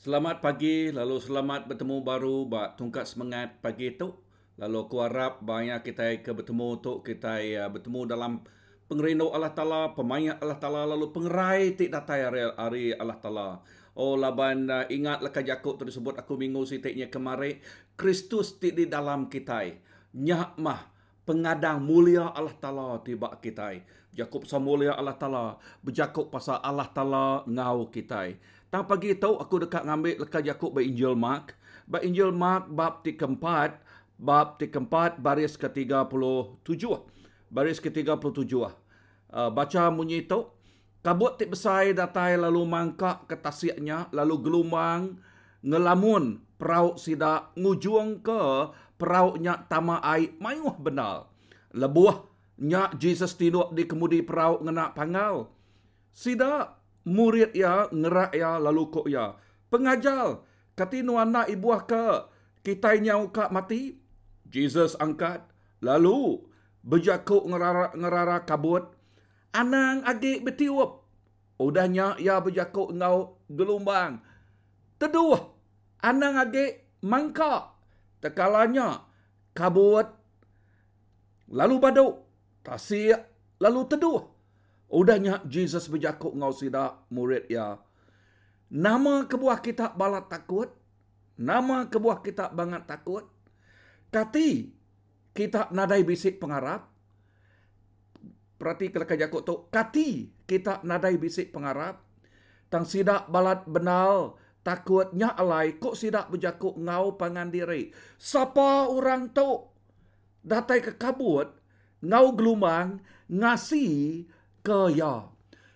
Selamat pagi, lalu selamat bertemu baru bak tungkat semangat pagi tu. Lalu aku harap banyak kita ke bertemu tu kita uh, bertemu dalam pengerindu Allah Taala, pemayat Allah Taala lalu pengerai tik datai hari, hari Allah Taala. Oh laban uh, ingat lekas jakut tu disebut aku minggu sitiknya kemarin Kristus tik di dalam kita. Nyak mah pengadang mulia Allah Taala tiba kita. Jakub mulia Allah Taala, berjakub pasal Allah Taala ngau kita. Tang pagi tahu aku dekat ngambil lekat Yakub by Injil Mark. By Injil Mark bab ti keempat, bab ti keempat baris ke-37. Baris ke-37. Uh, baca bunyi tu. Kabut ti besai datai lalu mangkak ke tasiaknya, lalu gelombang ngelamun perauk sida ngujung ke perauknya tama ai mayuh benar. Lebuah nyak Jesus tinuk di kemudi perauk ngena pangal. Sida murid ya ngerak ya lalu kok ya. Pengajar kati nu anak ibuah ke kita nyau ka mati Jesus angkat. Lalu berjakuk ngerara ngerara kabut. Anang agi betiup. Udahnya ya berjakuk ngau gelombang. Teduh anang agi mangka. Tekalanya kabut. Lalu baduk tasik lalu teduh Udahnya Jesus berjakuk ngau sida murid ya. Nama kebuah kita balat takut. Nama kebuah kita banget takut. Kati kita nadai bisik pengarap. Perhati kalau jakuk tu. Kati kita nadai bisik pengarap. Tang sidak balat benal takutnya alai kok sidak berjakuk ngau pangan diri. Siapa orang tu datai ke kabut ngau gelumang ngasi ke ya.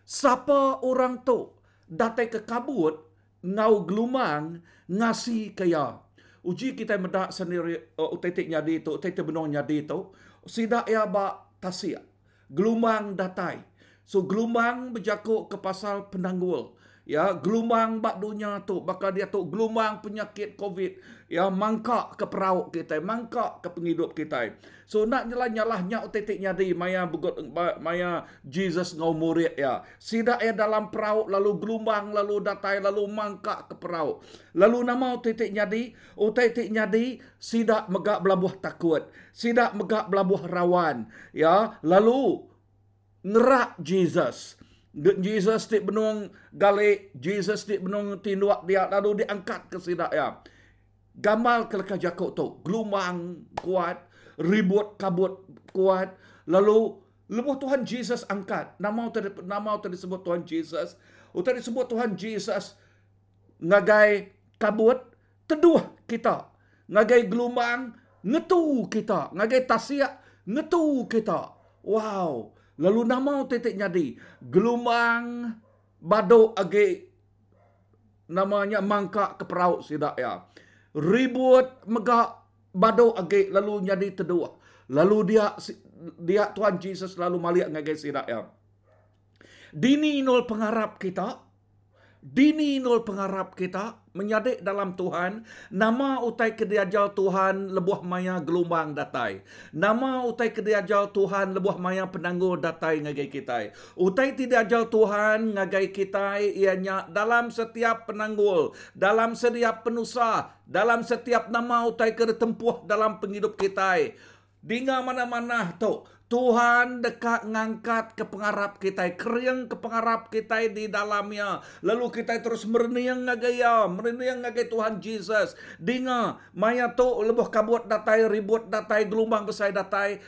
Siapa orang tu datang ke kabut ngau gelumang ngasi ke ya. Uji kita mendak sendiri uh, utetik nyadi tu, utetik benong nyadi tu. Sidak ya ba tasia. Gelumang datai. So gelumang berjakuk ke pasal penanggul ya gelombang bak dunia tu bakal dia tu gelombang penyakit covid. Ya mangkak ke perauk kita mangkak ke penghidup kita. So nak nyalah nyalahnya otetik nyadi maya bugot maya Jesus ngau murid ya. Sidak ya dalam perauk lalu gelombang lalu datai lalu mangkak ke perauk lalu nama otetik nyadi otetik nyadi sidak megak belabuh takut sidak megak belabuh rawan ya. Lalu ngerak Jesus Jesus ti benung gale Jesus ti benung tinduak dia lalu diangkat ke sidak ya. Gamal ke jakuk tu. Gelumang kuat. Ribut kabut kuat. Lalu lebuh Tuhan Jesus angkat. Nama tadi nama tadi sebut Tuhan Jesus. Tadi sebut Tuhan Jesus ngagai kabut teduh kita. Ngagai gelumang ngetu kita. Ngagai tasiak ngetu kita. Wow. Lalu nama titik nyadi. Gelumang baduk agi namanya mangkak ke perauk sidak ya. Ribut megak baduk agi lalu nyadi terdua. Lalu dia dia Tuhan Jesus lalu maliak ngagai sidak ya. Dini nol pengharap kita. Dini nol pengharap kita menyadik dalam Tuhan, nama utai kediajal Tuhan lebuh maya gelombang datai. Nama utai kediajal Tuhan lebuh maya penangguh datai ngagai kita. Utai kediajal Tuhan ngagai kita ianya dalam setiap penanggul, dalam setiap penusah, dalam setiap nama utai keretempuh dalam penghidup kita. Dinga mana-mana tu. Tuhan dekat ngangkat ke pengarap kita, kering ke pengarap kita di dalamnya. Lalu kita terus mereniang ngagaya, mereniang ngagai Tuhan Jesus. Dinga, maya tu lebuh kabut datai, ribut datai, gelombang besar datai.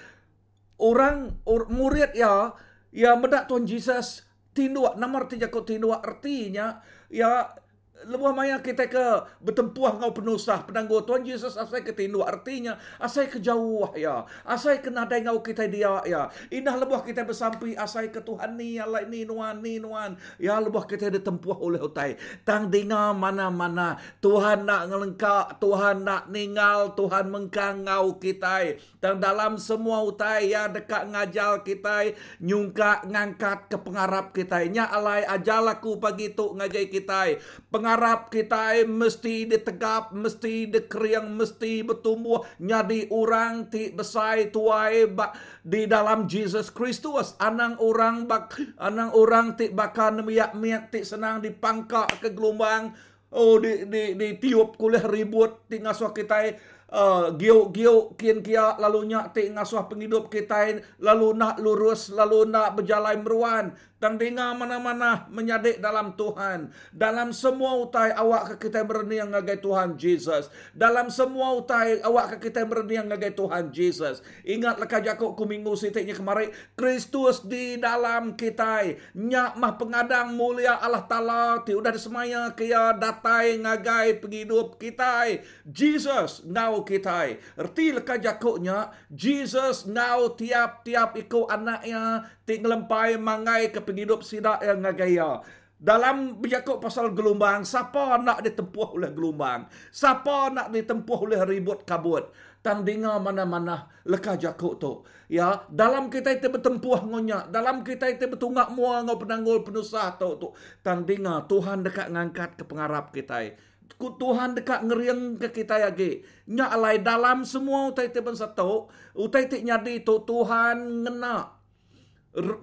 Orang, or, murid ya, ya medak Tuhan Jesus, tinduak, nama artinya kau tinduak, artinya, ya Lebuh maya kita ke bertempuh ngau penusah penangguh. Tuhan Yesus asai ke tindu artinya asai ke jauh ya. Asai ke nadai ngau kita dia ya. Indah lebuh kita bersampi asai ke Tuhan ni Allah ni nuan ni nuan. Ya lebuh kita ditempuh oleh utai tang dinga mana-mana Tuhan nak ngelengkak Tuhan nak ninggal Tuhan mengkang ngau kita tang dalam semua utai ya dekat ngajal kita nyungka ngangkat ke pengarap kita nya alai ajalaku pagi tu ngajai kita pengarap kita mesti ditegap, mesti dikeriang, mesti bertumbuh nyadi orang ti besai tuai bak di dalam Jesus Kristus. Anang orang bak anang orang ti bakal miak miak ti senang dipangkak ke gelombang Oh di di di tiup kuliah ribut tinggal suah kita uh, giuk-giuk kian kia lalu nyak ti ngasuh penghidup kita lalu nak lurus lalu nak berjalan meruan dan dengar mana-mana menyadik dalam Tuhan. Dalam semua utai awak ke kita berniang ngagai Tuhan Jesus. Dalam semua utai awak ke kita berniang ngagai Tuhan Jesus. Ingat lekas jakuk ku minggu sitiknya kemarin Kristus di dalam kita nyak mah pengadang mulia Allah Ta'ala ti udah disemaya kia datai ngagai penghidup kita Jesus now kita erti lekas jakuknya Jesus now tiap-tiap ikut anaknya ti ngelempai mangai ke penghidup sidak yang ngagaya. Dalam bercakap pasal gelombang, siapa nak ditempuh oleh gelombang? Siapa nak ditempuh oleh ribut kabut? Tang dengar mana-mana lekah jakuk tu. Ya, dalam kita itu bertempuh ngonyak, dalam kita itu bertunggak mua ngau penanggul penusah tu tu. Tang dengar Tuhan dekat ngangkat ke pengarap kita. Tuhan dekat ngeriang ke kita lagi. Nyak alai dalam semua utai itu satu, utai itu nyadi tu Tuhan ngenak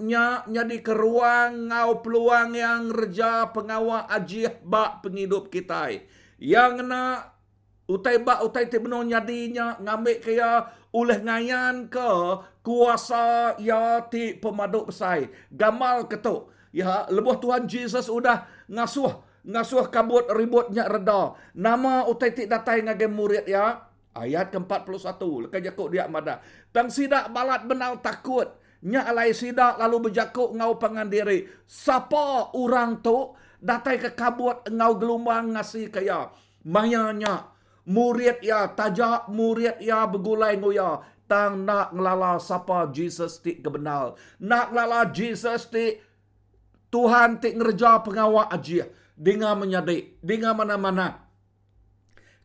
nya jadi ke ruang ngau peluang yang reja pengawal ajih bak penghidup kita. Yang na utai bak utai ti benar nyadinya ngambil kaya oleh ngayan ke kuasa ya ti pemaduk besai. Gamal ketuk. Ya, lebuh Tuhan Jesus udah ngasuh ngasuh kabut ributnya reda. Nama utai ti datai ngagai murid ya. Ayat ke-41. Lekas jakuk dia madah. Tang sidak balat benal takut. Nya alai sida lalu berjakuk ngau pangan diri. Siapa orang tu datai ke kabut ngau gelombang ngasi kaya. Mayanya murid ya tajak murid ya begulai ngoya. Tang nak ngelala siapa Jesus ti kebenal. Nak ngelala Jesus ti Tuhan ti ngerja pengawal aji. Dengar menyadik. Dengar mana-mana.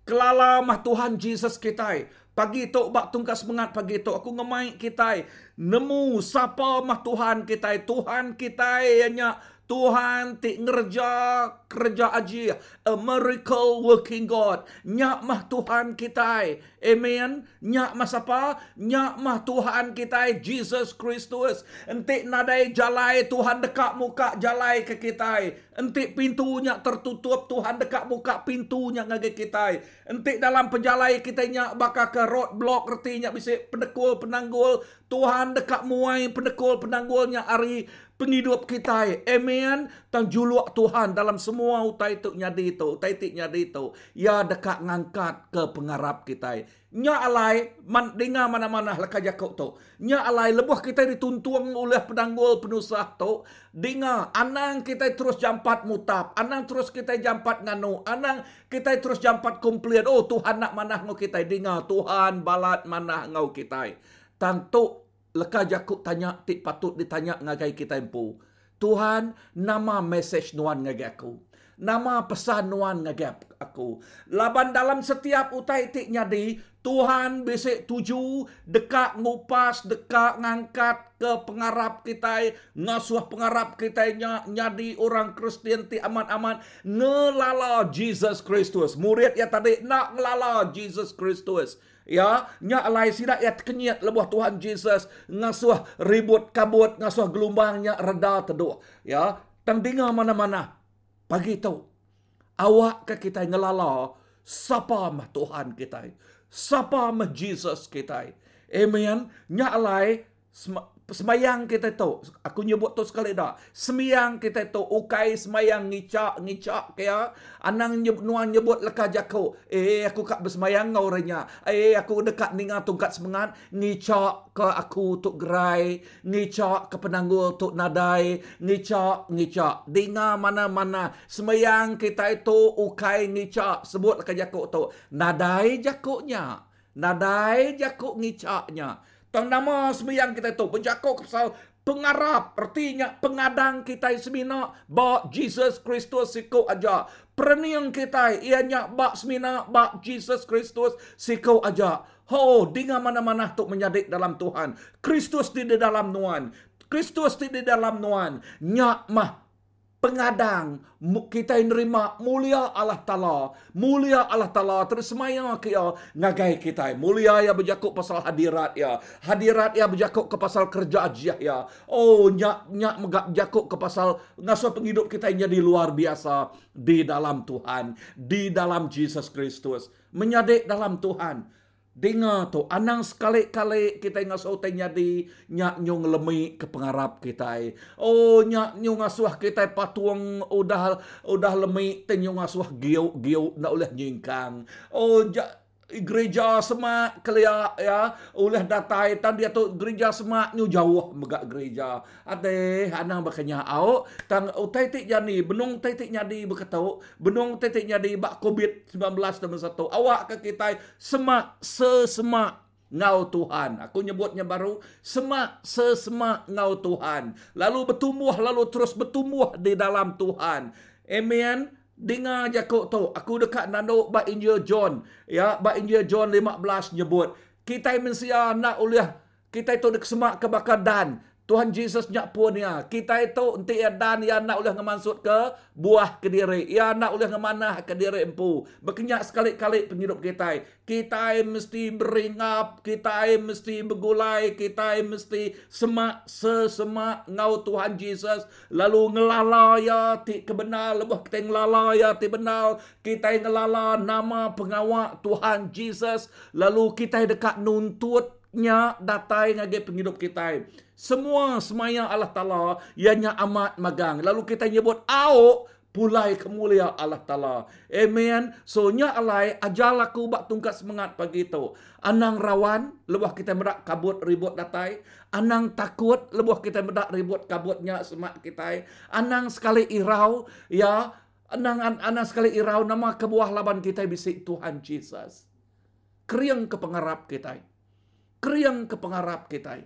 Kelala mah Tuhan Jesus kita. Pagi tu bak tungkas semangat pagi tu aku ngemai kita nemu siapa mah Tuhan kita Tuhan kita hanya Tuhan ti ngerja kerja aji. A miracle working God. Nyak mah Tuhan kita amen. Nyak mah siapa? Nyak mah Tuhan kita Jesus Kristus. Enti nadai jalai Tuhan dekat muka jalai ke kita enti pintunya tertutup Tuhan dekat muka pintunya ngage kita enti dalam penjalai kita nyak bakal ke road block retinya bisa pendekul penanggul. Tuhan dekat muai pendekul penanggulnya ari penghidup kita. Amen. Tang juluk Tuhan dalam semua utai itu nyadi itu. Utai itu nyadi itu. Ya dekat ngangkat ke pengarap kita. Nya alai man, dengar mana-mana lekah jakuk tu. Nya alai lebuh kita dituntung oleh penanggul penusah tu. Dengar anang kita terus jampat mutap. Anang terus kita jampat nganu. Anang kita terus jampat komplit. Oh Tuhan nak mana ngau kita. Dengar Tuhan balat mana ngau kita. Tantuk Lekah Jakub tanya, tik patut ditanya ngagai kita empu. Tuhan, nama message nuan ngagai aku. Nama pesan nuan ngagai aku. Laban dalam setiap utai tik nyadi, Tuhan besek tuju, dekat ngupas, dekat ngangkat ke pengarap kita, ngasuh pengarap kita nyadi orang Kristian ti aman-aman, ngelala Jesus Kristus. Murid ya tadi nak ngelala Jesus Kristus ya nya alai sida ya kenyat lebuh Tuhan Jesus. Ngasuh ribut kabut ngasuh gelombangnya reda teduh. Ya tang dengar mana-mana. Pagi tu awak ke kita ngelala siapa mah Tuhan kita siapa mah Jesus kita amen. Nya alai semayang kita tu aku nyebut tu sekali dah. Semayang kita tu ukai semayang ngicak ngicak kaya. Anang nyebut nuan nyebut leka jako eh aku kak bersemayang renya eh aku dekat ninga tungkat semangat. Ngicak ke aku tuk gerai. Ngicak ke penanggul tuk nadai. Ngicak ngicak. Dinga mana-mana. Semayang kita itu ukai ngicak. Sebut leka jako tu. Nadai jakunya nadai jakuk ngicaknya Tang nama sembiang kita tu penjakuk pasal pengarap artinya pengadang kita semina ba Jesus Kristus siko aja. Perniang kita ianya ba semina ba Jesus Kristus siko aja. Ho, dengan mana-mana tu menyadik dalam Tuhan. Kristus di dalam nuan. Kristus di dalam nuan. Nyak mah pengadang kita nerima mulia Allah Ta'ala. Mulia Allah Ta'ala terus semaya kia ngagai kita. Mulia ya berjakuk pasal hadirat ya. Hadirat ya berjakuk ke pasal kerja ajiah ya. Oh nyak nyak megak jakuk ke pasal ngasuh penghidup kita yang jadi luar biasa di dalam Tuhan. Di dalam Jesus Kristus. Menyadik dalam Tuhan. Dengar tu, anang sekali-kali kita ngasuh tanya di nyak nyung lemi ke pengarap kita. Oh, nyak nyung ngasuh kita patuang udah udah lemi tenyung ngasuh giu giu nak oleh nyingkang. Oh, ja, gereja semak kelia ya oleh datai tan dia tu gereja semak nyu jauh megak gereja ade anang bakanya au tang utai tik jani benung tai tik nyadi bekatau benung tai tik nyadi bak covid 19 nombor satu awak ke kita semak sesemak ngau Tuhan. Aku nyebutnya baru semak sesemak ngau Tuhan. Lalu bertumbuh lalu terus bertumbuh di dalam Tuhan. Amen. Dengar je kau tu. Aku dekat nando ba Injil John. Ya, ba Injil John 15 nyebut. Kita mensia nak uliah. Kita itu dek semak ke bakar dan. Tuhan Yesus nyak pun. Kita itu enti ya dan ya nak ulah ngemansut ke buah ke diri. Ya nak ulah ngemanah ke diri empu. Berkenyak sekali-kali penghidup kita. Kita mesti beringap. Kita mesti bergulai. Kita mesti semak sesemak ngau Tuhan Yesus. Lalu ngelala ya ti kebenar. Lebuh kita ngelala ya ti benar. Kita ngelala nama pengawak Tuhan Yesus. Lalu kita dekat nuntut nya datai ngage penghidup kita. Semua semaya Allah Ta'ala ianya amat magang. Lalu kita nyebut au pulai kemulia Allah Ta'ala. Amen. So nya alai ajar aku bak tungkat semangat pagi itu. Anang rawan, lebuh kita merak kabut ribut datai. Anang takut, lebuh kita merak ribut kabutnya semak kita. Anang sekali irau, ya. Anang, anang sekali irau nama kebuah laban kita bisik Tuhan Jesus. Kriang ke pengarap kita kriang ke pengarap kita.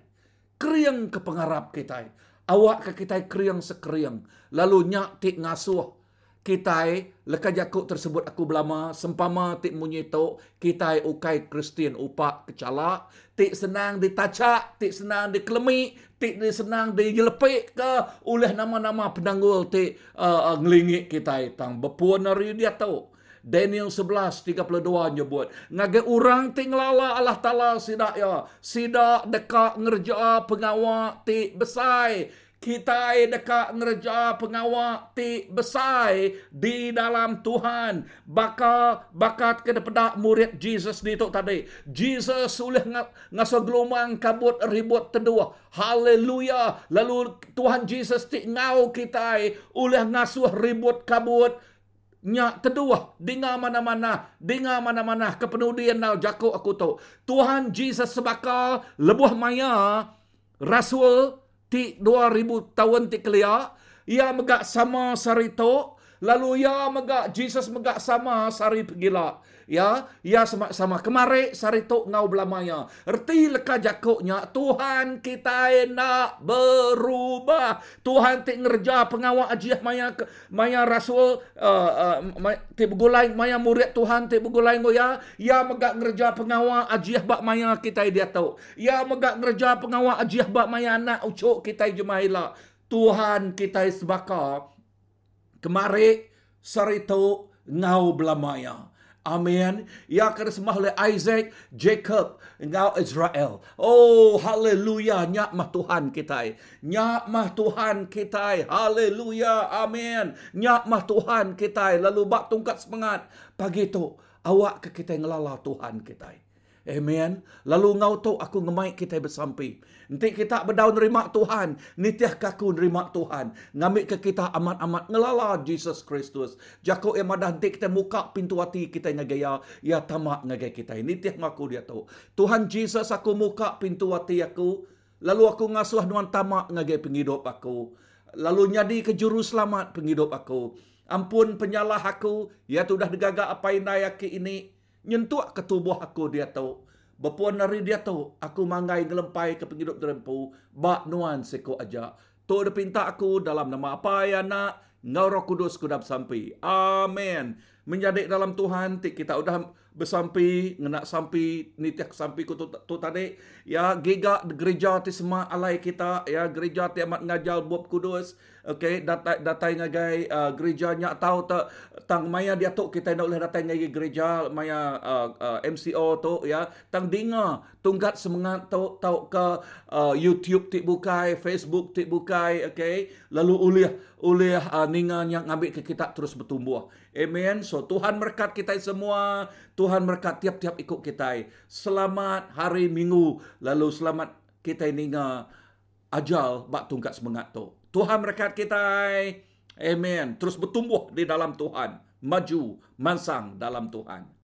Kriang ke pengarap kita. Awak ke kita kriang sekriang. Lalu nyak tik ngasuh. Kita leka jakuk tersebut aku belama. Sempama tik munyito. Kita ukai Kristian upak kecala. Tik senang ditacak. Tik senang dikelemi. Tik senang dijelepik ke. Oleh nama-nama penanggul tik uh, uh, ngelingik kita. Tang bepuan dari dia tahu. Daniel 11:32 nyebut, ngage orang tinglala Allah Taala sidak ya, sidak dekat ngerja pengawak ti besai. Kita dekat ngerja pengawak ti besai di dalam Tuhan. Baka bakat ke depan murid Jesus di tu tadi. Jesus sudah ngasa gelumang kabut ribut tedua. Haleluya. Lalu Tuhan Jesus ti ngau kita oleh ngasuh ribut kabut Nya kedua, dengar mana-mana, dengar mana-mana kepenudian nal jaku aku tu. Tuhan Jesus sebakal lebuh maya rasul ti 2000 tahun ti kelia, ia megak sama sarito, lalu ia megak Jesus megak sama sari gila. Ya ya sama sama. Kemare sarito ngau belamaya. Erti leka jakoknya Tuhan kita nak berubah. Tuhan ti ngerja pengawal ajiah maya maya rasul uh, uh, ti begulai maya murid Tuhan ti begulai ngoya ya. Megak ngerja pengawal ajiah bak maya kita dia tahu ya megak ngerja pengawal ajiah bak maya nak ucuk kita jemaila. Tuhan kita sebaka kemare sarito ngau belamaya. Amen. Ya keresmah oleh Isaac, Jacob, engkau Israel. Oh, haleluya. Nyak mah Tuhan kita. Nyak mah Tuhan kita. Haleluya. Amen. Nyak mah Tuhan kita. Lalu bak tungkat semangat. Pagi itu, awak ke kita ngelala Tuhan kita. Amen. Lalu ngau tu aku ngemai kita bersampi. Nanti kita berdaun nerima Tuhan. Nitiah kaku nerima Tuhan. Ngambil ke kita amat-amat ngelala Jesus Kristus. Jako yang madah nanti kita muka pintu hati kita ngagaya. Ya tamak ngagaya kita. Nitiah ngaku dia tu. Tuhan Jesus aku muka pintu hati aku. Lalu aku ngasuh nuan tamak ngagaya penghidup aku. Lalu nyadi ke juru selamat penghidup aku. Ampun penyalah aku. Ya tu dah digagak apa yang ini nyentuh ke tubuh aku dia tahu. Berpuan dari dia tahu, aku manggai gelempai ke penghidup terempu, bak nuan seko aja. Tu dia pinta aku dalam nama apa ya nak, ngau roh kudus kudap sampai. Amin. menjadi dalam Tuhan ti kita udah bersampi ngena sampi ni tiak sampi ku tu, tu tadi ya giga gereja ti semua alai kita ya gereja ti amat ngajal buat kudus okey datai datai ngagai uh, gereja nya tahu tak tang maya dia tu kita nak boleh datai ngagai gereja maya uh, uh, MCO tu ya tang dinga tunggat semangat tu tahu ke uh, YouTube ti bukai Facebook ti bukai okey lalu uliah uliah uh, ninga yang ambil ke kita terus bertumbuh amen so Tuhan berkat kita semua Tuhan berkat tiap-tiap ikut kita. Selamat hari Minggu. Lalu selamat kita ini ajal bak tungkat semangat tu. Tuhan berkat kita. Amen. Terus bertumbuh di dalam Tuhan. Maju, mansang dalam Tuhan.